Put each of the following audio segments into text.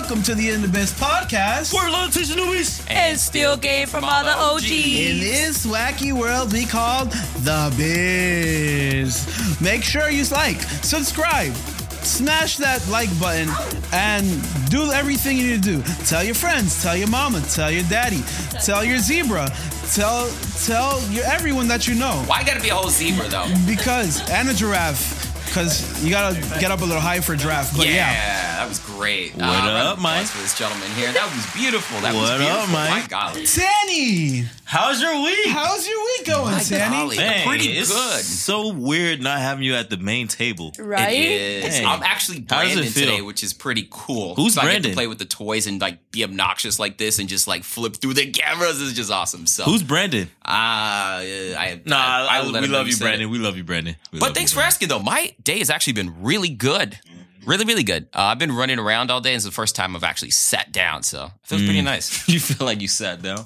Welcome to the In the Biz podcast. We're Letitia Luis. and still game from all the OGs. In this wacky world we call the Biz. Make sure you like, subscribe, smash that like button, and do everything you need to do. Tell your friends, tell your mama, tell your daddy, tell your zebra, tell tell your everyone that you know. Why gotta be a whole zebra though? Because and a giraffe. Because you gotta get up a little high for draft. But yeah, yeah. that was great. What Uh, up, Mike? For this gentleman here, that was beautiful. That was What up. Mike? My golly. Tany, How's your week? how's your week going, My Tany? golly. Man, Pretty it's good. so weird not having you at the main table. Right? It is. Dang. I'm actually How Brandon today, which is pretty cool. Who's so I get Brandon? to play with the toys and like be obnoxious like this and just like flip through the cameras. It's just awesome. So Who's Brandon? uh, I Nah, I, I, will let we love you, Brandon. it. We love you, Brandon. We But thanks you, for asking though. My day has actually been really good. Really, really good. Uh, I've been running around all day, and it's the first time I've actually sat down, so it feels pretty Mm. nice. you feel like you sat down.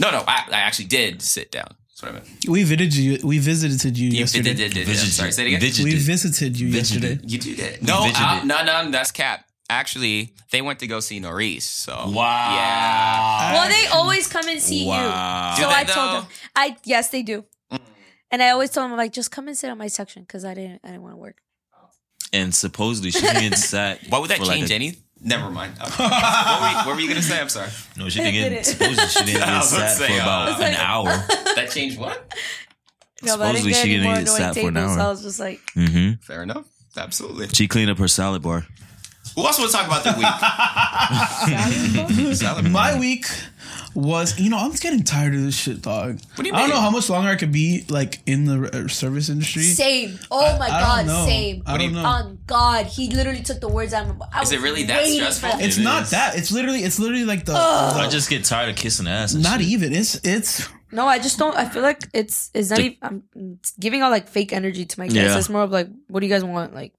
No, no, I, I actually did sit down. That's what I meant. We visited you. We visited you You yesterday. did, did, did, sorry, say it again. Visited. We visited you yesterday. You did that. No, uh, no, no, that's cap. Actually, they went to go see Noris. So Wow. yeah, Well, they always come and see Wow. you. Do So they I told though? them. I yes, they do. And I always told them like, just come and sit on my section because I didn't, I didn't want to work. And supposedly she didn't even sat. why would that for like change a- any? Never mind. Okay. what, were you, what were you gonna say? I'm sorry. No, she didn't. Get, supposedly she didn't I even was about to sat say, for uh, about It's an like- hour. That changed what? No, but I didn't Supposedly get she any didn't more even annoying sat for an tables. hour. So I was just like, hmm Fair enough. Absolutely. She cleaned up her salad bar. Who else want to talk about their week? Salad. My week was, you know, I'm getting tired of this shit, dog. What do you I don't know how much longer I could be like in the uh, service industry. same. Oh my I don't god, know. same. I don't know. On God, he literally took the words out of my. I Is it really that waiting for stressful? It's It not is. that. It's literally, it's literally like the, I just get tired of kissing ass. And not shit. even. It's it's No, I just don't. I feel like it's it's not The- even. I'm it's giving out like fake energy to my guys. Yeah. It's more of like, what do you guys want? Like,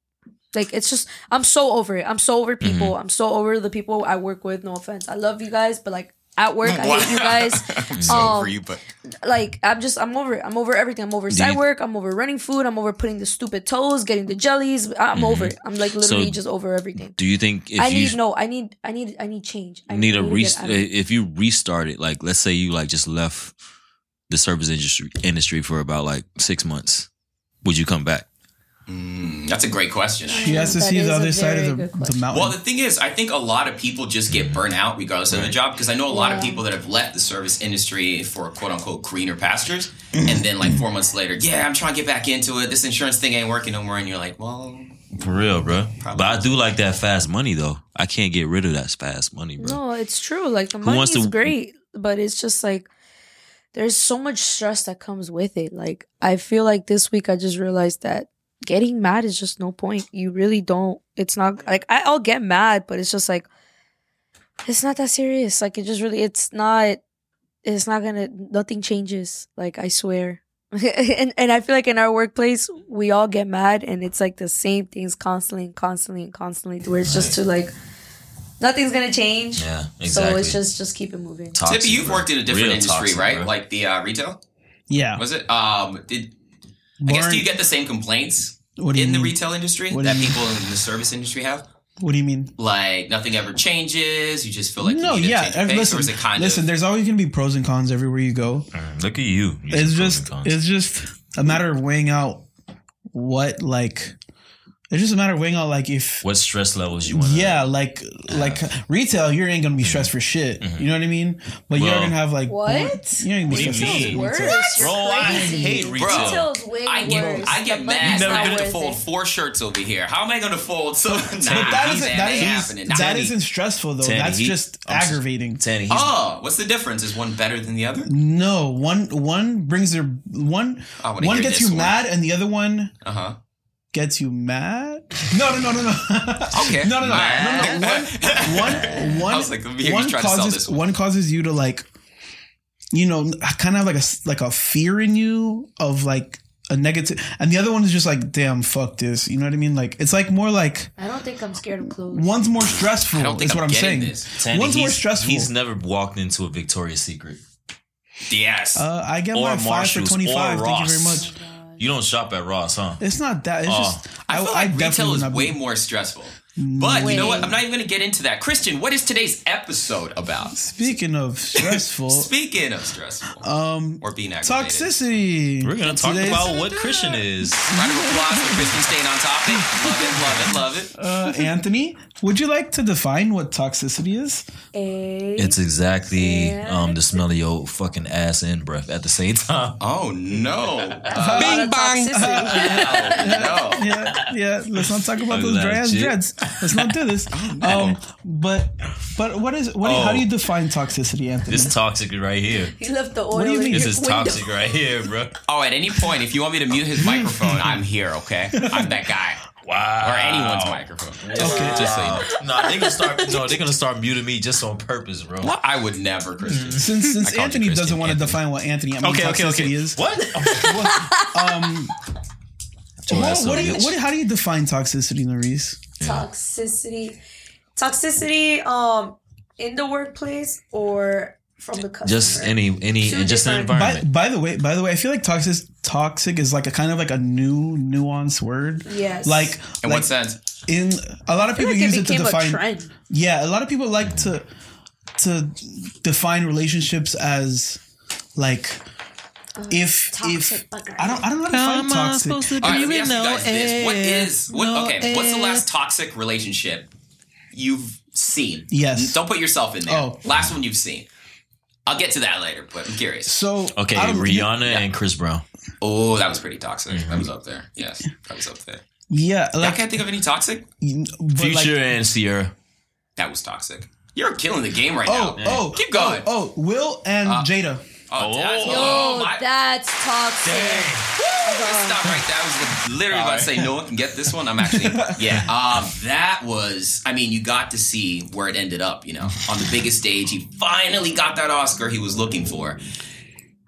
like it's just. I'm so over it. I'm so over people. Mm-hmm. I'm so over the people I work with. No offense, I love you guys, but like at work, I hate you guys. I'm so Um, over you, but Like I'm just. I'm over it. I'm over everything. I'm over side you- work. I'm over running food. I'm over putting the stupid toes, getting the jellies. I'm over it. I'm like literally Mm-hmm. So, just over everything. Do you think if I you need no. I need. I need. I need change. I need a to re- get out of it. if you restart it like let's say you like just left the service industry industry for about like six months would you come back Mm, that's a great question. she has to That see the other side of the, the mountain. Well, the thing is, I think a lot of people just get burnt out regardless of the job because I know a lot of people that have left the service industry for quote unquote greener pastures, and then like four months later, yeah, I'm trying to get back into it. This insurance thing ain't working no more, and you're like, well, for real bro Probably. but i do like that fast money though i can't get rid of that fast money bro No, it's true. Like the money is to- great, but it's just like there's so much stress that comes with it. Like I feel like this week I just realized that getting mad is just no point. You really don't. It's not like I, I'll get mad, but it's just like it's not that serious. Like it just really, it's not. It's not gonna. Nothing changes. Like I swear. and and I feel like in our workplace we all get mad and it's like the same things constantly and constantly and constantly where it's just to like nothing's gonna change. yeah exactly So it's just just keep it moving. Toxic, Tippy, you've worked in a different Real industry, toxic, right? bro. Like the uh, retail, yeah. was it? Um, did I guess do you get the same complaints What do you in the mean? retail industry What do that you mean? people in the service industry have? What do you mean? Like nothing ever changes. You just feel like no, you need yeah. to change your pace, listen, or is it kind listen. of? There's always gonna be pros and cons everywhere you go. Mm, look at you You It's pros just, and cons. it's just a matter of weighing out what like It's just a matter of weighing out like if What stress levels you want? yeah, like like retail, you ain't gonna be stressed for shit. You know what I mean? But you're gonna have like What? You ain't gonna What be do you mean? shit. Worse. Bro, I hate retail. Retail's way I get worse. I get mad. money's I'm not gonna fold it. four shirts over here. How am I gonna fold so? Nah, But that isn't man, that ain't isn't happening. that Tany. isn't stressful though. Tany, That's he- just I'm aggravating. Tany, Oh, what's the difference? Is one better than the other? No, one one brings their one one gets you mad and the other one Uh huh. Gets you mad. No, no, no, no, no. Okay. No, no, no, Mad. no, no. One, one, one. Like, let me hear you one try to causes one. one causes you to like, you know, kind of like a s- like a fear in you of like a negative, and the other one is just like, damn, fuck this. You know what I mean? Like, it's like more like I don't think I'm scared of clothes. one's more stressful. I don't think is what I'm I'm saying. this. Tany, one's more he's- stressful. He's never walked into a Victoria's Secret Yes. Uh, I get or my five for twenty five. Thank you very much. You don't shop at Ross, huh? It's not that. It's Oh. just I feel like definitely retail would is not way more stressful. But you know what? I'm not even going to get into that. Christian, what is today's episode about? Speaking of stressful, Speaking of stressful um, or being aggravated. toxicity. We're gonna talk Today's- about what Christian is. Round of applause for Christian staying on topic. Love it, love it, love it. Uh, Anthony, would you like to define what toxicity is? A It's exactly um, the smell of your fucking ass and breath at the same time. Oh no! a lot of toxicity. no. Yeah, yeah. Let's not talk about Oh, those dry ass dreads. Let's not do this. Um, but but what is what? How do you define toxicity, Anthony? This is toxic right here. he left the oil do you in mean? This is window. toxic right here, bro. Oh, at any point, if you want me to mute his microphone, I'm here. Okay, I'm that guy. Wow. Or anyone's microphone. Just, Okay. just so you know. Nah, they gonna start. No, they're gonna start muting me just on purpose, bro. I would never, Christian. since since Anthony Christian, doesn't want to define what Anthony I mean, Okay, okay, toxicity okay. is. What? Um, Your what, what do you, what, how do you define toxicity, Maurice? Toxicity. Toxicity um in the workplace or from the customer. Just any, any, Two just an different- By, environment. by the way, by the way, I feel like toxic toxic is like a kind of like a new nuanced word. Yes. Like In like what sense? in a lot of people like use it it to became a define trend. Yeah, a lot of people like to to define relationships as like if if bugger. I don't I don't know how to define toxic. All right, let me ask you guys this: What is what? Okay, what's the last toxic relationship you've seen? Yes. Don't put yourself in there. Oh. Last one you've seen. I'll get to that later, but I'm curious. So Okay, I don't- Rihanna and Chris Brown. Oh, that was pretty toxic. That mm-hmm. was up there. Yes, that was up there. Yeah, I can't think of any toxic. Future like- and Ciara. That was toxic. You're killing the game right oh now. oh keep going. Oh, oh, Will and uh, Jada. Oh, that's, Oh. oh, Yo, my, that's toxic. Let's stop right there. I was literally about to say no one can get this one. I'm actually yeah. Um, that was. I mean, you got to see where it ended up. You know, on the biggest stage, he finally got that Oscar he was looking for,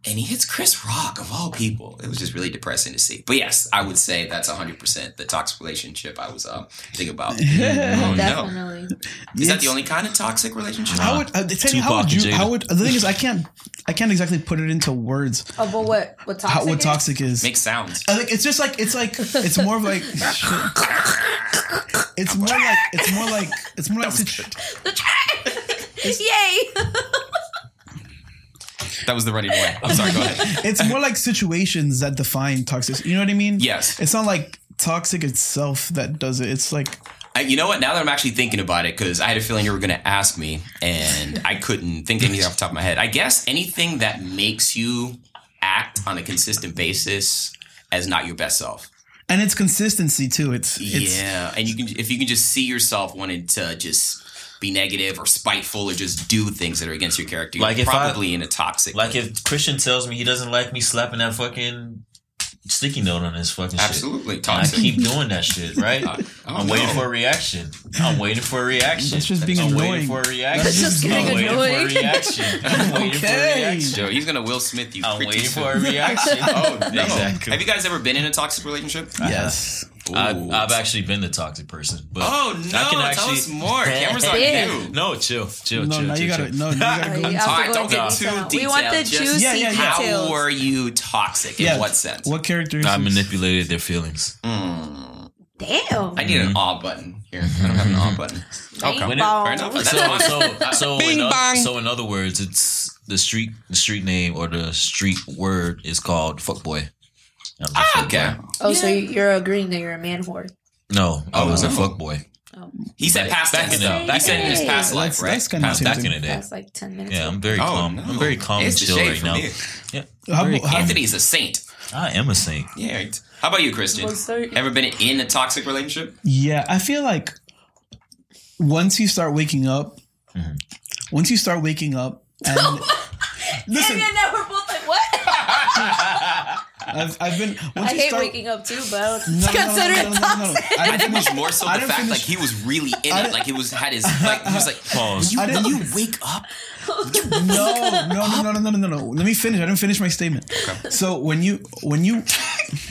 and he hits Chris Rock of all people. It was just really depressing to see. But yes, I would say that's 100 percent the toxic relationship I was uh, thinking about. oh no, Definitely. is that the only kind of toxic relationship? How would uh, Teddy, how would you? How would the thing is? I can't. I can't exactly put it into words. Oh, but what? What toxic? How, what is? toxic is? Make sounds. I think it's just like it's like it's more of like it's more like it's more like it's more like situ- Yay! That was the running away. I'm sorry. Go ahead. it's more like situations that define toxic. You know what I mean? Yes. It's not like toxic itself that does it. It's like you know what? Now that I'm actually thinking about it, because I had a feeling you were going to ask me, and I couldn't think of anything off the top of my head. I guess anything that makes you act on a consistent basis as not your best self. and it's consistency too. It's it's yeah, and you can if you can just see yourself wanting to just be negative or spiteful or just do things that are against your character, you're Like if I- probably in a toxic. Like if Christian tells me he doesn't like me slapping that fucking sticky note on his fucking absolutely shit. And I keep doing that shit, right? I, I I'm don't waiting for a reaction. I'm waiting for a reaction. That's just being I'm annoying. waiting for a reaction. That's just I'm getting waiting for a annoying. reaction. I'm waiting for a Okay. reaction. Joe, he's gonna Will Smith you. I'm waiting soon. for a reaction. Oh no! Exactly. Have you guys ever been in a toxic relationship? Uh-huh. yes. I've, I've actually been the toxic person, but Oh no! I can actually, tell actually us more. Cameras on you. No, chill, chill, No, chill, now chill, you gotta chill. no, you gotta go into Alright, don't into get too detail. We want the Just- juicy Yeah, yeah, yeah. How were you toxic? In what sense? What characteristics? I manipulated their feelings. Damn. I need an awe button here. I don't have an awe button. Okay, Bing fair enough. That's So, fine. so, so, in oth- so in other words, it's the street, the street name or the street word is called fuckboy. I'm just Ah, fuckboy. okay. Oh, so you're agreeing that you're a man whore. No, I was a Oh. fuck boy. Oh. He said past Back tense in the- though. He back said in his in- past life, That's, right? that's Past back in the day. That's like ten minutes. Yeah. I'm very Oh, calm. no. I'm very calm and It's the chill right now. me. Yeah, How- very how- calm. Anthony is a saint. I am a saint. Yeah. How about you, Christian? Well, Ever been in a toxic relationship? Yeah, I feel like once you start waking up, Mm-hmm. once you start waking up, and listen, And then we're both like, what? I've, I've been. Once I you hate start, waking up too, but I don't No, no, no, consider no, it no, no, no, no. toxic. I I think it was more so the fact finish- like he was really in it. Like he was had his like he was like Pause. you, when you wake up. No, no, no, no, no, no, no, no. Let me finish. I didn't finish my statement. So when you when you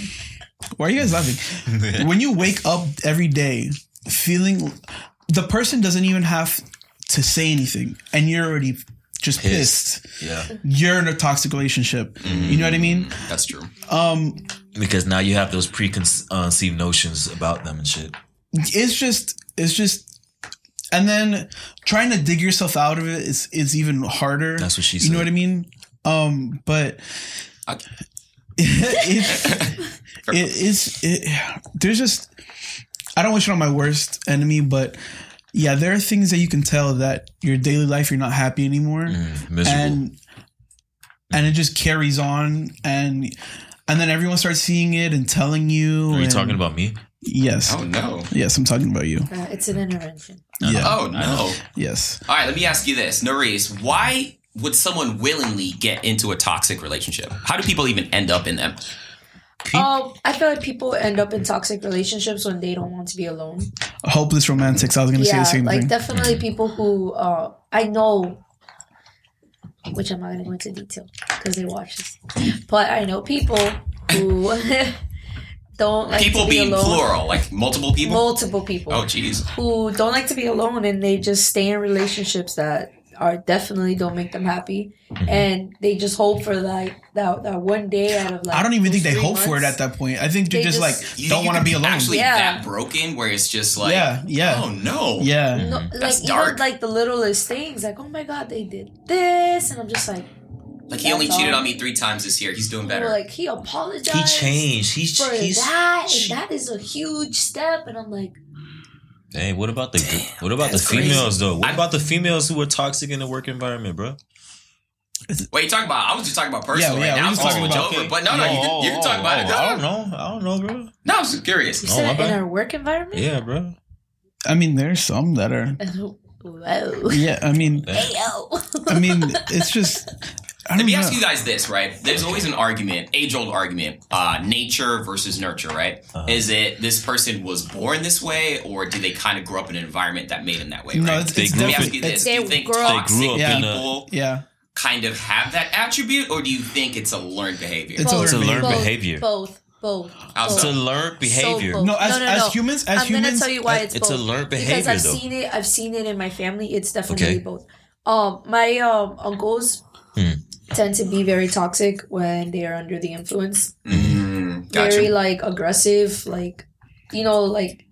why are you guys laughing? when you wake up every day feeling the person doesn't even have to say anything and you're already just pissed. Pissed. Yeah, You're in a toxic relationship. You know what I mean? That's true. Um because now you have those preconceived notions about them and shit. it's just it's just and then trying to dig yourself out of it is is even harder. That's what she said. You know what I mean? Um, but I- it's it is it, there's just I don't wish it on my worst enemy, but yeah, there are things that you can tell that your daily life you're not happy anymore, Mm, miserable. and and it just carries on, and and then everyone starts seeing it and telling you. Are you and- talking about me? Yes, Oh no. yes, I'm talking about you. Uh, it's an intervention. Yeah, Oh no. yes. All right, let me ask you this, Noris. Why would someone willingly get into a toxic relationship? How do people even end up in them? Um, I feel like people end up in toxic relationships when they don't want to be alone. Hopeless romantics. I was gonna say the same like thing. definitely people who uh, I know, which I'm not gonna go into detail because they watch this, but I know people who don't like people to be being alone. plural, like multiple people. multiple people oh jeez. who don't like to be alone and they just stay in relationships that are definitely don't make them happy Mm-hmm. and they just hope for like that that one day out of like I don't even think they three hope for it at that point. I think they, They just, just- like You don't want to be alone. Actually, Yeah. that broken where it's just like, yeah, yeah, oh no, yeah. no, like That's even dark. like the littlest things like oh my god they did this and I'm just like Like he only cheated all. on me three times this year. He's doing better. like he apologized He changed. He's for he's. that and that is a huge step and I'm like Hey, what about the what about the That's crazy. females though? What I- about the females who are toxic in the work environment, bro? Wait, you talking about? I was just talking about personal. Yeah, yeah, right? we now I'm was talking to about- switch over, but no, no, you can, you can talk about oh, it. Oh, I don't know. I don't know, bro. no, I'm just curious. you Oh, said in bad. our work environment Yeah, bro. I mean, there's some that are. Whoa. Yeah, I mean, Ayo. I mean, it's just. I Let me know. ask you guys this, right? There's always an argument, age old argument, uh, nature versus nurture, right? Uh-huh. Is it this person was born this way, or do they kind of grow up in an environment that made them that way? No, right? it's, They it's grew Let me up ask you this: It's, Do you think grew toxic They grew up in a- people yeah, kind of have that attribute, or do you think it's a learned behavior? It's a It's a learned learned both, behavior. Both, both. How's both. It's a learned behavior. So both. No, as- no, no, as no. humans- as I'm humans, gonna tell you why uh, it's it's both. a learned behavior. because I've though. seen it. I've seen it in my family. It's definitely Okay. both. Um, my um uncles Hmm. Tend to be very toxic when they are under the influence. Mm, gotcha. Very like aggressive, like you know, like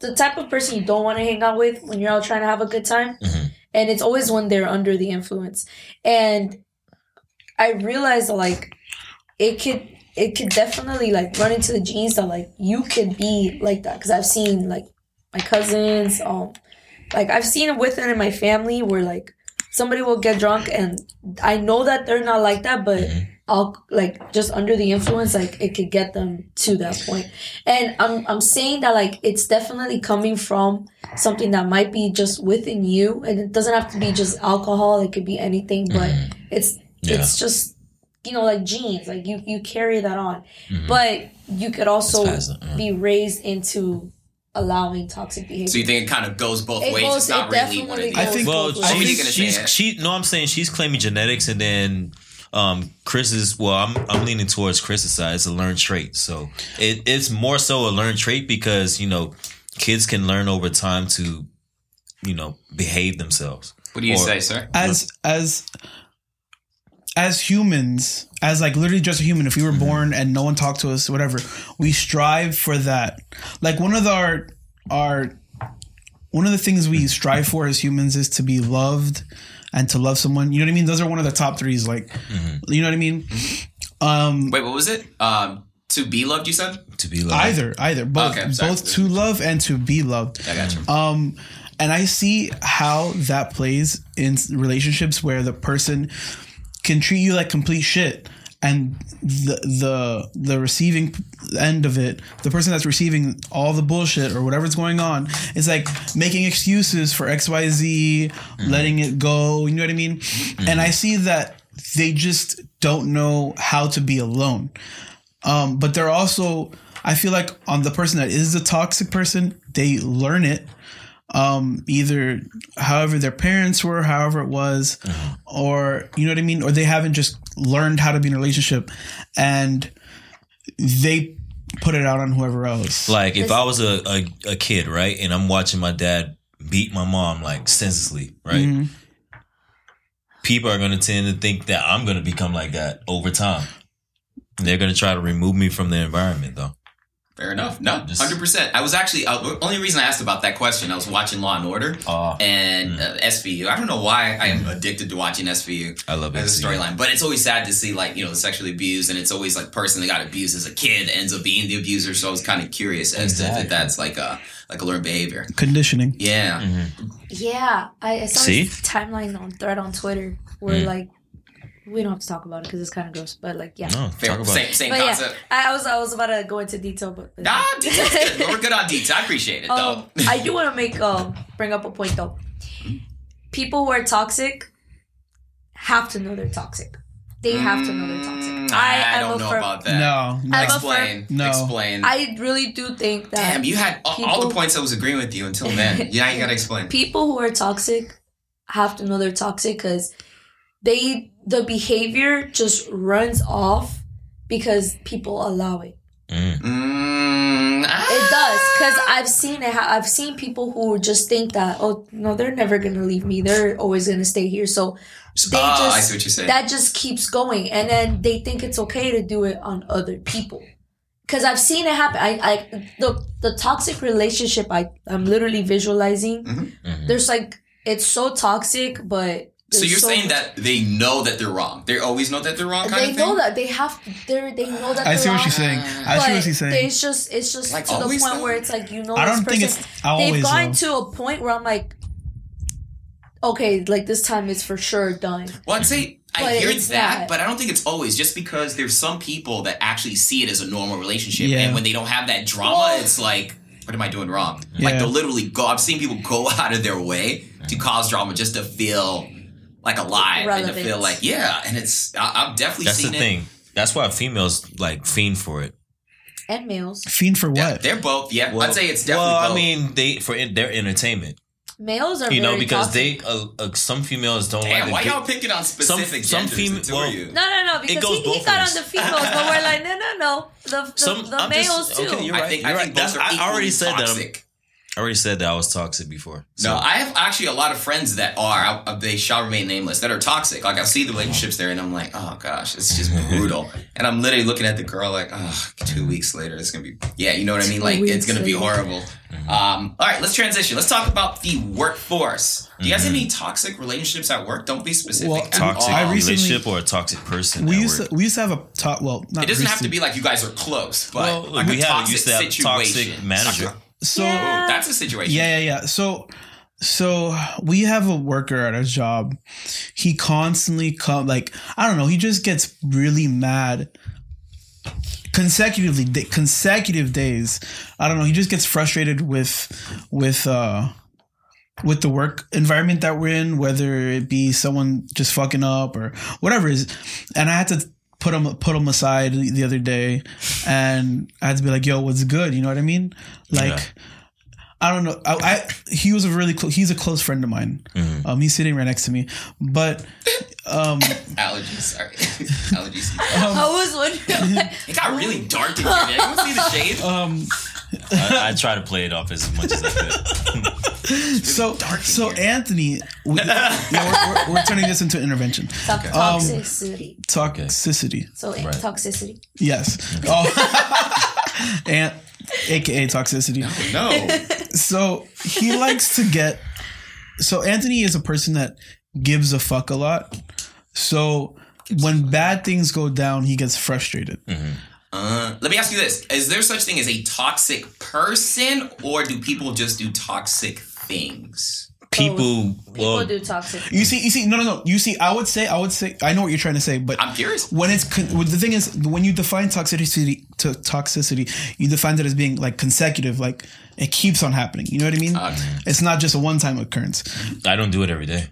the type of person you don't want to hang out with when you're out trying to have a good time. Mhm. And it's always when they're under the influence. And I realized like it could it could definitely like run into the genes that like you could be like that because I've seen like my cousins um like I've seen it within in my family where like somebody will get drunk and I know that they're not like that but Mhm. I'll like just under the influence like it could get them to that point. and I'm I'm saying that like it's definitely coming from something that might be just within you and it doesn't have to be just alcohol it could be anything but Mhm. it's Yeah. it's just you know like genes like you you carry that on Mhm. but you could also be raised into allowing toxic behavior So you think it kind of goes both It ways? goes- it's not it really one or definitely the I other. think- Well, both I ways. think she's, she's she. No, I'm saying she's claiming genetics, and then um Chris is. Well, I'm I'm leaning towards Chris's side. It's a learned trait, so it, it's more so a learned trait because you know kids can learn over time to you know behave themselves. What do you Or- say, sir? as as as humans, as like literally just a human, if we were born and no one talked to us, whatever, we strive for that. Like one of the, our our one of the things we strive for as humans is to be loved and to love someone. You know what I mean? Those are one of the top threes. Like, you know what I mean? Um, Wait, what was it? Um, To be loved, you said? To be loved. Either, either, both, Okay, both to love and to be loved. I got you. Um, and I see how that plays in relationships where the person can treat you like complete shit, and the the the receiving end of it, the person that's receiving all the bullshit or whatever's going on, is like making excuses for X Y Z, letting it go. You know what I mean? And I see that they just don't know how to be alone. Um, but they're also, I feel like on the person that is the toxic person, they learn it. Um, either however their parents were, however it was, or you know what I mean, or they haven't just learned how to be in a relationship, and they put it out on whoever else. Like if I was a, a, a kid, right, and I'm watching my dad beat my mom like senselessly, right? Mhm. People are gonna tend to think that I'm gonna become like that over time. They're gonna try to remove me from the environment though. Fair enough. No, hundred percent. I was actually uh, only reason I asked about that question. I was watching Law and Order Oh, and uh, SVU. I don't know why I am addicted to watching SVU. I love as a storyline, but it's always sad to see like you know the sexually abused, and it's always like person that got abused as a kid ends up being the abuser. So I was kind of curious as to if that's like a like a learned behavior. Conditioning. Yeah. Mm-hmm. Yeah, I, I saw See? this timeline on thread on Twitter where Mm. like we don't have to talk about it because it's kind of gross, but like yeah. No, Fair. talk about Same same But yeah, concept. I, I was I was about to go into detail, but Nah, details good. We're good on detail. I appreciate it um, though. I do want to make um bring up a point though. People who are toxic have to know they're toxic. They have to know they're toxic. Mm, I, I, don't know firm- about that. No, no. I'm a Explain. No. Explain. I really do think that Damn, you had all, all the points I was agreeing with you until then. Yeah, you gotta explain. people who are toxic have to know they're toxic because they the behavior just runs off because people allow it. Mm. Mm, It does because. I've seen it. I've seen people who just think that oh no, they're never gonna leave me. They're always gonna stay here. So they Ah, just I see what you're saying. that just keeps going, and then they think it's okay to do it on other people. Because I've seen it happen. I, I the the toxic relationship. I I'm literally visualizing. Mhm. There's like it's so toxic, but so you're so saying much- that they know that they're wrong. They always know that they're wrong. Kind they of know that they have they they know that I they're see what wrong, she's saying. I see what she's saying. It's just it's just Like to the point though? where it's like you know I this don't think person- it's always. they've gotten though. to a point where I'm like, okay, like this time it's for sure done. Well, I'd say I But hear it's that, not. but I don't think it's always just because there's some people that actually see it as a normal relationship, Yeah. and when they don't have that drama, Well- it's like, what am I doing wrong? Like they'll literally go. I've seen people go out of their way to cause drama just to feel like alive and to feel like yeah. And it's I, I've definitely That's the it. thing. That's why females like fiend for it. And males, Fiend for Yeah, what? they're both. Yeah, Well, I'd say it's definitely. well, both. I mean, they for in, their entertainment. males are You know, very because toxic. they uh, uh, some females don't Damn, like. why to y'all picking on specific some genders? fem- the two of well, you? No, no, no. Because goes he, he both got on the females, but we're like, no, no, no. The the, Some- the males just- too. okay, you're I right. think You're I right. think both That's- are I already said that I'm- toxic. I already said that I was toxic before. So. No, I have actually a lot of friends that are. uh, They shall remain nameless. That are toxic. Like I see the relationships there, and I'm like, oh gosh, it's just brutal. and I'm literally looking at the girl like, oh, two weeks later, it's gonna be. Yeah, you know what I mean. Like it's gonna be later. horrible. Um, all right, let's transition. Let's talk about the workforce. Do you guys have any toxic relationships at work? Don't be specific. Well, toxic all. I recently- relationship or a toxic person. we at used work? to, we used to have a top. Well, not it doesn't have to be like you guys are close, but well, like we a had toxic used to have situation. toxic manager. So Yeah. That's a situation. Yeah, yeah, yeah. So, so we have a worker at our job. He constantly come like I don't know. He just gets really mad consecutively, da- consecutive days. I don't know. He just gets frustrated with with uh with the work environment that we're in, whether it be someone just fucking up or whatever it is. And I had to put him put him aside the other day, and I had to be like, "Yo, what's good?" You know what I mean? Like. Yeah. I don't know. I, I he was a really close. He's a close friend of mine. Um, he's sitting right next to me. But um, Allergies. Sorry. Allergies. I was wondering. like, It got really dark in here. man. Anyone see the shade? um, I, I try to play it off as much as I could. so dark in so here. Anthony, we, yeah, we're, we're, we're turning this into intervention. to- toxicity. Toxicity. so Right. toxicity. Yes. Oh, and AKA toxicity. No. So he likes to get. So Anthony is a person that gives a fuck a lot. So when bad things go down, he gets frustrated. Uh, let me ask you this: Is there such thing as a toxic person, or do people just do toxic things? People, People well, do toxic. You see, you see, no, no, no. You see, I would say, I would say, I know what you're trying to say, but I'm curious. when it's con- the thing is when you define toxicity to toxicity, you define it as being like consecutive, like it keeps on happening. You know what I mean? Okay. It's not just a one time occurrence. I don't do it every day.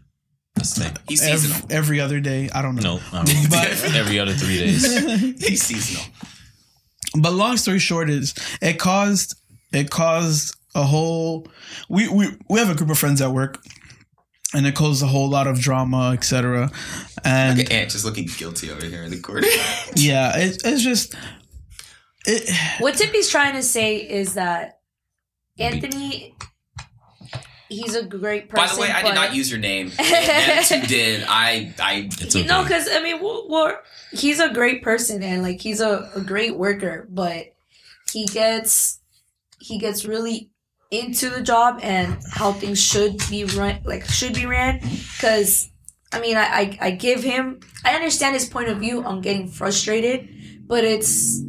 That's thing. He's Every, seasonal. every other day, I don't know. No, I don't. But every other three days. He's seasonal. but long story short is it caused it caused a whole we we we have a group of friends at work and it caused a whole lot of drama etc and Look at Ant just looking guilty over here in the corner. yeah it, it's just it, What Tippy's trying to say is that Anthony, he's a great person. By the way, I did not use your name. Ant who did. I. I. It's okay. No, because I mean, we're, we're, he's a great person and like he's a, a great worker, but he gets he gets really into the job and how things should be run, like should be ran. Because I mean, I, I I give him I understand his point of view on getting frustrated, but it's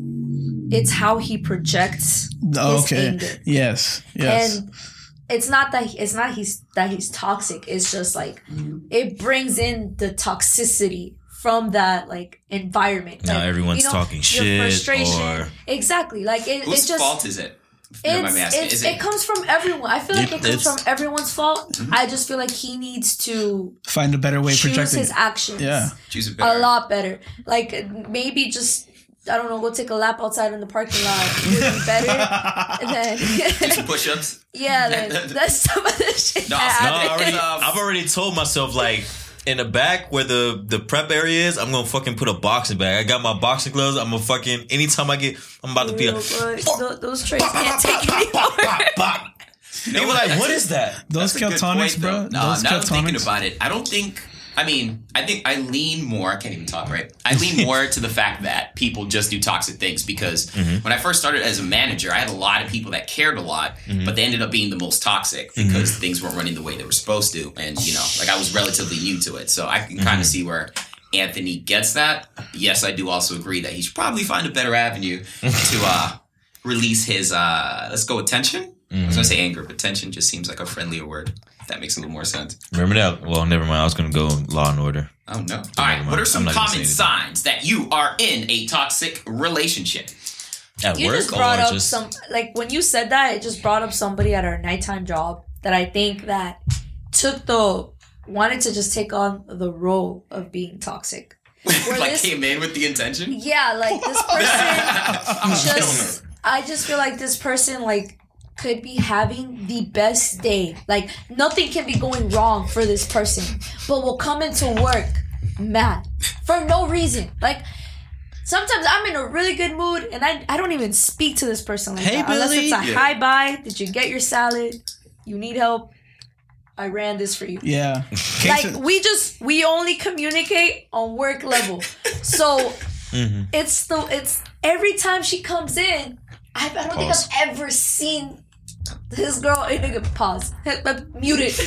it's how he projects oh, his okay anger yes yes and it's not that it's not he's that he's toxic. It's just like it brings in the toxicity from that like environment. Now Like, everyone's talking your shit frustration. or- exactly. Like it, Whose it just fault is it? If you don't mind it's, me it's, is it, comes from everyone. I feel like it, It- comes from everyone's fault. Mm-hmm. i just feel like he needs to find a better way of choose his actions Yeah. Choose it a better. lot better. Like maybe just I don't know, go take a lap outside in the parking lot would be better than Do some push-ups. Yeah, that, that's some of the shit. No, that No, I happened. already, I've already told myself like in the back where the the prep area is, I'm gonna fucking put a boxing bag. I got my boxing gloves. I'm gonna fucking anytime I get, I'm about to be Real like, good. Those trays can't take anymore. they were like, what is that? those That's Keltonics, bro. No, those now I'm thinking Keltonics. about it. I don't think. I mean, I think I lean more. I can't even talk right. I lean more to the fact that people just do toxic things because Mm-hmm. when I first started as a manager, I had a lot of people that cared a lot, Mm-hmm. but they ended up being the most toxic because things weren't running the way they were supposed to, and you know, like I was relatively new to it, so I can Mm-hmm. kind of see where. Anthony gets that. Yes, I do also agree that he should probably find a better avenue to uh, release his uh, let's go with tension. I was gonna say anger, but tension just seems like a friendlier word. That makes a little more sense. Remember that? Well, never mind. I was gonna go Law and Order. Oh no! All right. mind. What are some I'm not gonna common signs that you are in a toxic relationship? At You work just brought or up just some like when you said that, it just brought up somebody at our nighttime job that I think that took the wanted to just take on the role of being toxic. Where like this- came in with the intention. Yeah, like this person just I just feel like this person like could be having the best day. Like nothing can be going wrong for this person, but will come into work mad for no reason. Like sometimes I'm in a really good mood and I, I don't even speak to this person like Hey, that unless it's a Yeah. hi bye. Did you get your salad? You need help. I ran this for you Yeah. like we just we only communicate on work level so mm-hmm. it's the it's every time she comes in i, I don't Pause. think i've ever seen this girl in a pause Hit my muted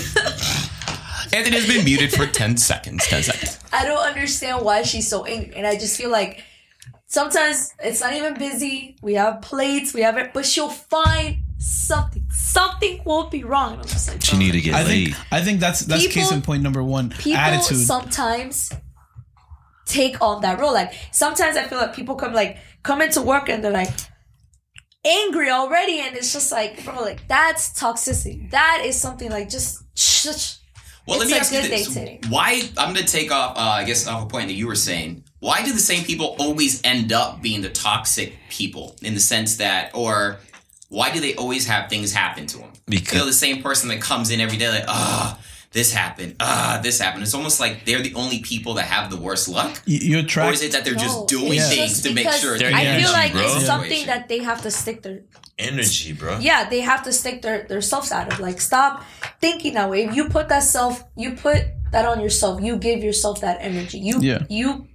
Anthony has been muted for ten seconds. Ten seconds. i don't understand why she's so angry and i just feel like sometimes it's not even busy we have plates we have it but she'll find something something won't be wrong and i'm just like she bro, need to get I laid. think I think that's that's People- case in point number one. people Attitude. sometimes take on that role. Like sometimes I feel like people come like come into work and they're like angry already, and it's just like bro, like that's toxicity. That is something like just shh. shh. Well, It's let me a ask you this: day. Why? I'm going to take off. Uh, I guess off a point that you were saying. Why do the same people always end up being the toxic people? In the sense that, or why do they always have things happen to them? Because- you know, the same person that comes in every day, like, ah, this happened, ah, this happened. It's almost like they're the only people that have the worst luck. Y- you Or attract. is it that they're No, just doing it's things just to make because sure? Their I energy, feel like bro. it's something that they have to stick their Energy, bro. yeah they have to stick their their selves out of like stop thinking that way if you put that self you put that on yourself you give yourself that energy you Yeah. you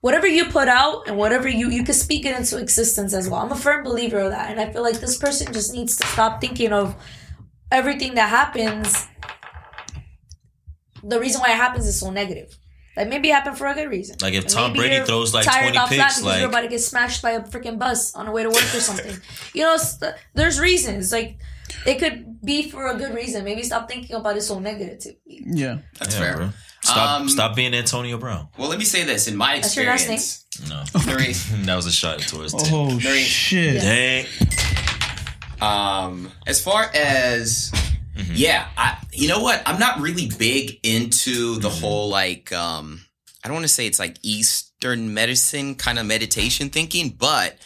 whatever you put out and whatever you you can speak it into existence as well i'm a firm believer of that and i feel like this person just needs to stop thinking of everything that happens the reason why it happens is so negative Like maybe it happened for a good reason. Like if And Tom maybe Brady throws, like, tired 20 about that picks, because like- you're about to get smashed by a freaking bus on the way to work or something. you know, there's reasons. Like it could be for a good reason. Maybe stop thinking about it so negatively. Yeah. That's Yeah, fair. bro. Stop, Um, stop being Antonio Brown. Well, let me say this. In my That's your last experience, No, Maurice, that was a shot towards Tim. Oh Very- shit. Dang. Um, as far as yeah, I you know what? I'm not really big into the whole like um I don't want to say it's like Eastern medicine kind of meditation thinking, but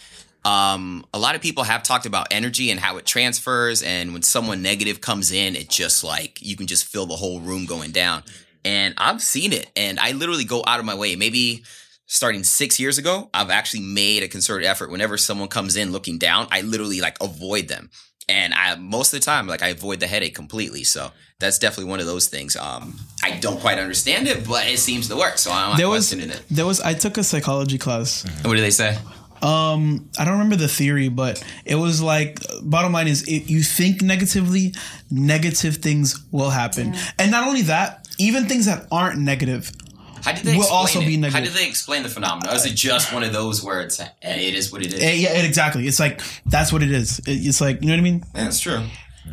um a lot of people have talked about energy and how it transfers and when someone negative comes in, it just like you can just feel the whole room going down. And I've seen it and I literally go out of my way. Maybe starting six years ago, I've actually made a concerted effort. Whenever someone comes in looking down, I literally like avoid them. And I most of the time, like I avoid the headache completely. So that's definitely one of those things. Um, I don't quite understand it, but it seems to work. So I'm not There was questioning it. there was I took a psychology class. What do they say? Um, I don't remember the theory, but it was like bottom line is if you think negatively, negative things will happen. And not only that, even things that aren't negative. How did they Will explain also it? be How negative. did they explain the phenomenon? Or is it just one of those where it's eh, it is what it is? Eh, yeah, exactly. It's like that's what it is. It- it's like you know what I mean. That's true.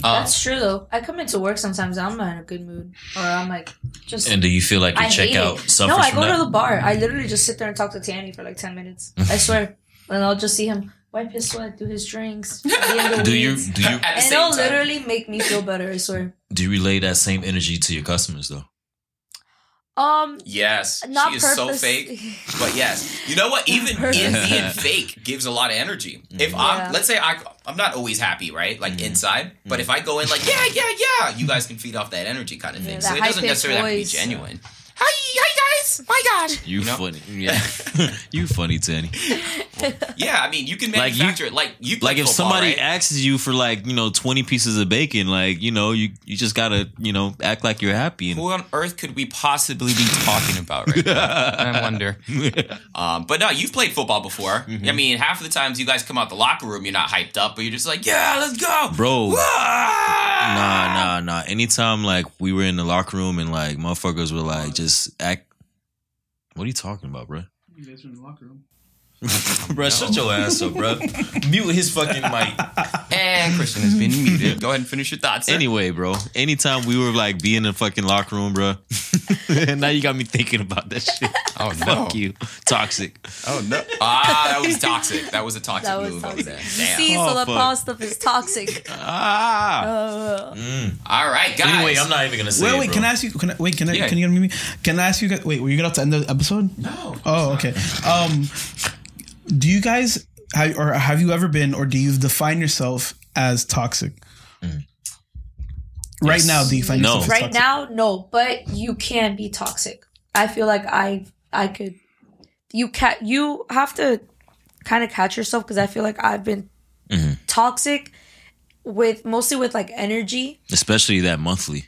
That's true though. I come into work sometimes. I'm not in a good mood, or I'm like just. And do you feel like you I check out it. suffers No, I go to the bar. I literally just sit there and talk to Tany for like ten minutes. I swear, and I'll just see him wipe his sweat, do his drinks. be in do you do you At And same it'll time. literally make me feel better. I swear. do you relay that same energy to your customers though? Um, Yes, not she is so fake. But yes, you know what? Even Purpose. in being fake gives a lot of energy. If I'm, let's say I, I'm not always happy, right? Like inside, but if I go in like, yeah, yeah, yeah, you guys can feed off that energy kind of thing. Yeah, so it doesn't high-pitched necessarily have to be voice. genuine. Hi, hi guys. My gosh. You, know? funny, yeah. you funny, Tany. Yeah, I mean, you can Like, you- manufacture it. Like you, play Like if football, somebody right? asks you for like you know twenty pieces of bacon, like you know you you just gotta you know act like you're happy. And, Who on earth could we possibly be talking about right now? I wonder. Um, but no, you've played football before. Mm-hmm. I mean, half of the times you guys come out the locker room, you're not hyped up, but you're just like, yeah, let's go, Bro. Wah! Nah, nah, nah. Anytime like we were in the locker room and like motherfuckers were like just act. What are you talking about, bro? You guys are in the locker room. bro, shut your ass up, bro. Mute his fucking mic. And Christian has been muted. Go ahead and finish your thoughts. sir. Anyway, bro. Anytime we were like being in the fucking locker room, bro. and now you got me thinking about that shit. Oh no! Fuck you, toxic. Oh no! Ah, that was toxic. That was a toxic that was move over there. You Damn. see, Oh, so the fuck. Paul stuff is toxic. Ah. Uh, All right, guys. Anyway, I'm not even gonna say. Wait, it, wait. bro. Can I ask you? Can I, wait, can I? Yeah. Can you give me? Can I ask you? guys- Wait, were you gonna have to end the episode? No. Oh, okay. Um, do you guys have, or have you ever been, or do you define yourself as toxic? Right Yes. now, do you find No. yourself as right toxic? now, no, but you can be toxic. I feel like I I could. You can You have to kind of catch yourself because I feel like I've been Mm-hmm. toxic with mostly with like energy. Especially that monthly.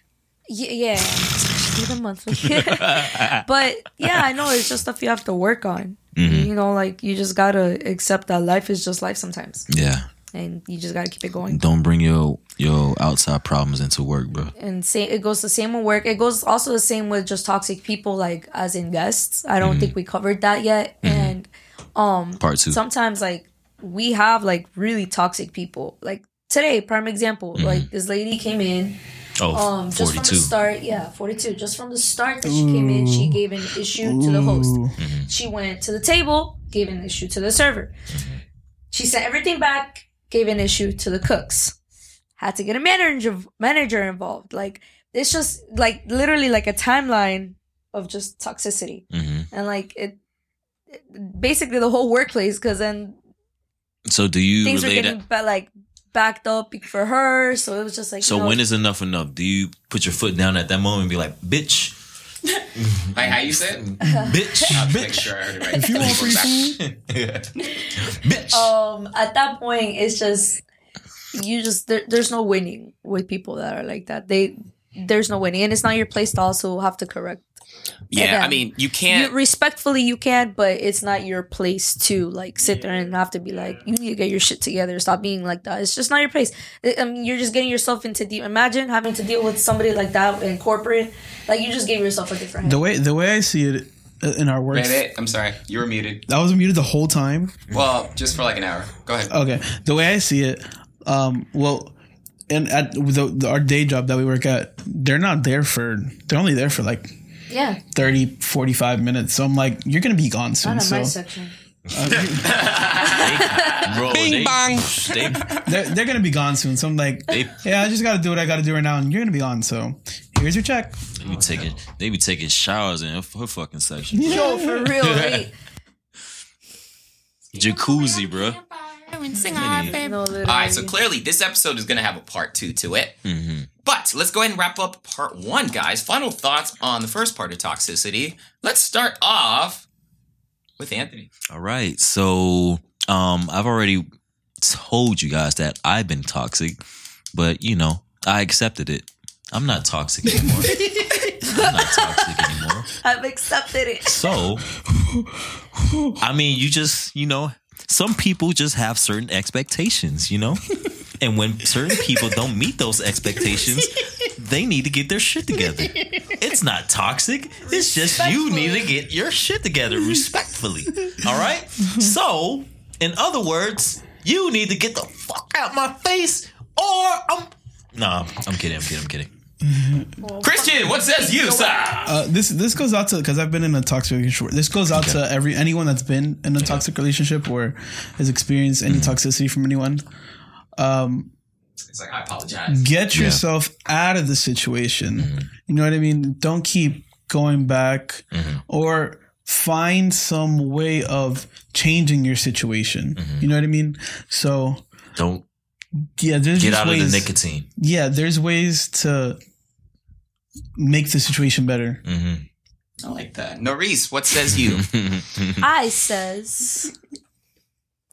Y- yeah, especially the monthly. but yeah, I know it's just stuff you have to work on. Mm-hmm. You know, like you just gotta accept that life is just life sometimes, Yeah. and you just gotta keep it going. Don't bring your your outside problems into work, bro. and same it goes the same with work it goes also the same with just toxic people like as in guests i don't think we covered that yet and um, Part two. sometimes like we have like really toxic people like today prime example like this lady came in oh, um just from the start yeah 42 just from the start that she came in she gave an issue to the host. She went to the table gave an issue to the server. She sent everything back gave an issue to the cooks. Had to get a manager manager involved. Like it's just like literally like a timeline of just toxicity. Mhm. and like it, it- basically the whole workplace because then So do you things were relate getting that? ba- like backed up for her so it was just like So you know, when is enough enough? Do you put your foot down at that moment and be like, bitch, like how you say it? bitch, I'll make sure I heard it right. If you want free food, bitch? um at that point it's just you just there, there's no winning with people that are like that they there's no winning and it's not your place to also have to correct Yeah, Again, I mean, you you, can't. respectfully you can but it's not your place to like sit there and have to be like you need to get your shit together stop being like that it's just not your place i I mean you're just getting yourself into deep imagine having to deal with somebody like that in corporate like you just gave yourself a different head. the way the way I see it, uh, in our works. Wait, wait, I'm sorry. You were muted. I was muted the whole time. Well, just for like an hour. Go ahead. Okay, the way I see it, um, well, and at the, the, our day job that we work at, they're not there for. They're only there for like Yeah, 30, 45 minutes. So I'm like, you're gonna be gone soon. not on my So section. Uh, bro, Bing they, bong. They, they're, they're gonna be gone soon. So I'm like, They- yeah, I just gotta do what I gotta do right now, and you're gonna be gone. So here's your check. they be taking they be taking showers in her, her fucking section. Yo, for real, right? Jacuzzi, bro. No, literally. All right, so clearly this episode is going to have a part two to it. Mm-hmm. But let's go ahead and wrap up part one, guys. Final thoughts on the first part of toxicity. Let's start off with Anthony. All right. So, um, I've already told you guys that I've been toxic, but you know, I accepted it. I'm not toxic anymore. I'm not toxic anymore. I've accepted it. So, I mean, you just, you know, some people just have certain expectations, you know? And when certain people don't meet those expectations, they need to get their shit together. It's not toxic. It's just you need to get your shit together respectfully. All right? So, in other words, you need to get the fuck out my face or I'm. Nah, I'm kidding. I'm kidding. I'm kidding. Christian, what says you, sir? Uh, this this goes out to because I've been in a toxic relationship. This goes out to every anyone that's been in a toxic relationship or has experienced any toxicity from anyone. Um, it's like, I apologize. Get yourself out of the situation. Mm-hmm. You know what I mean? Don't keep going back mm-hmm. or find some way of changing your situation. Mm-hmm. You know what I mean? So Don't yeah, there's get out ways, of the nicotine. Yeah, there's ways to make the situation better. I like that. Noris, what says you? I says,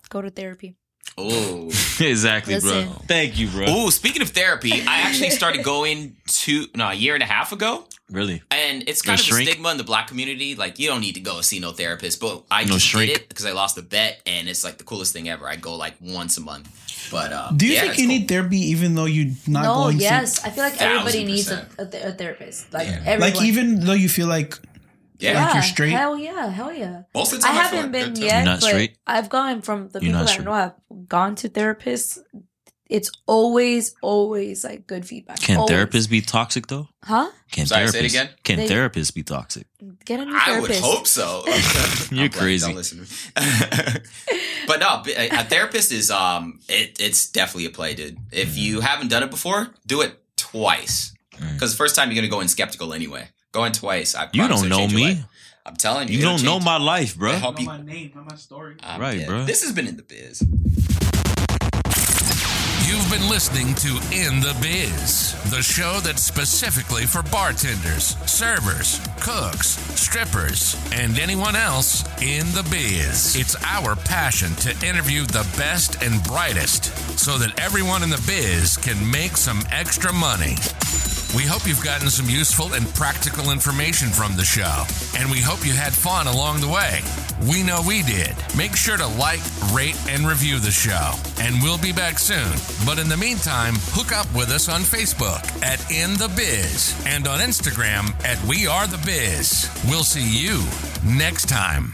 go to therapy. Oh. exactly, Listen. bro. Thank you, bro. Oh, speaking of therapy, I actually started going to no a year and a half ago, Really? and it's kind Or of shrink? a stigma in the black community. Like you don't need to go see no therapist, but I No just shrink? did it because I lost a bet, and it's like the coolest thing ever. I go like once a month. But uh, Do you yeah, think you cool. need therapy even though you're not no, going yes, I feel like everybody Thousand needs a, a, th- a therapist. Like Yeah. everyone. like even though you feel like Yeah, like you're straight? Hell yeah, hell yeah. most of the I time I, feel haven't like been good yet, not but straight? I've gone from the You're people not that I straight? know have gone to therapists. It's always, always like good feedback. Can Always. therapists be toxic though? Huh? Can Sorry, therapists, say it again? Can They- therapists be toxic? Get a new therapist. I would therapist. hope so. You're I'm crazy. Don't listen to me. but no, a therapist is um, it, it's definitely a play, dude. If you haven't done it before, do it twice. Because the first time you're gonna go in skeptical anyway. Go in twice. I You don't know me. I'm telling you. You don't know my life, bro. I hope you. My name, not my story. I'm Right, dead. bro. This has been in the biz. You've been listening to In the Biz, the show that's specifically for bartenders, servers, cooks, strippers, and anyone else in the biz. It's our passion to interview the best and brightest so that everyone in the biz can make some extra money. We hope you've gotten some useful and practical information from the show, and we hope you had fun along the way. We know we did. Make sure to like, rate, and review the show, and we'll be back soon. But in the meantime, hook up with us on Facebook at In the Biz and on Instagram at We Are the Biz. We'll see you next time.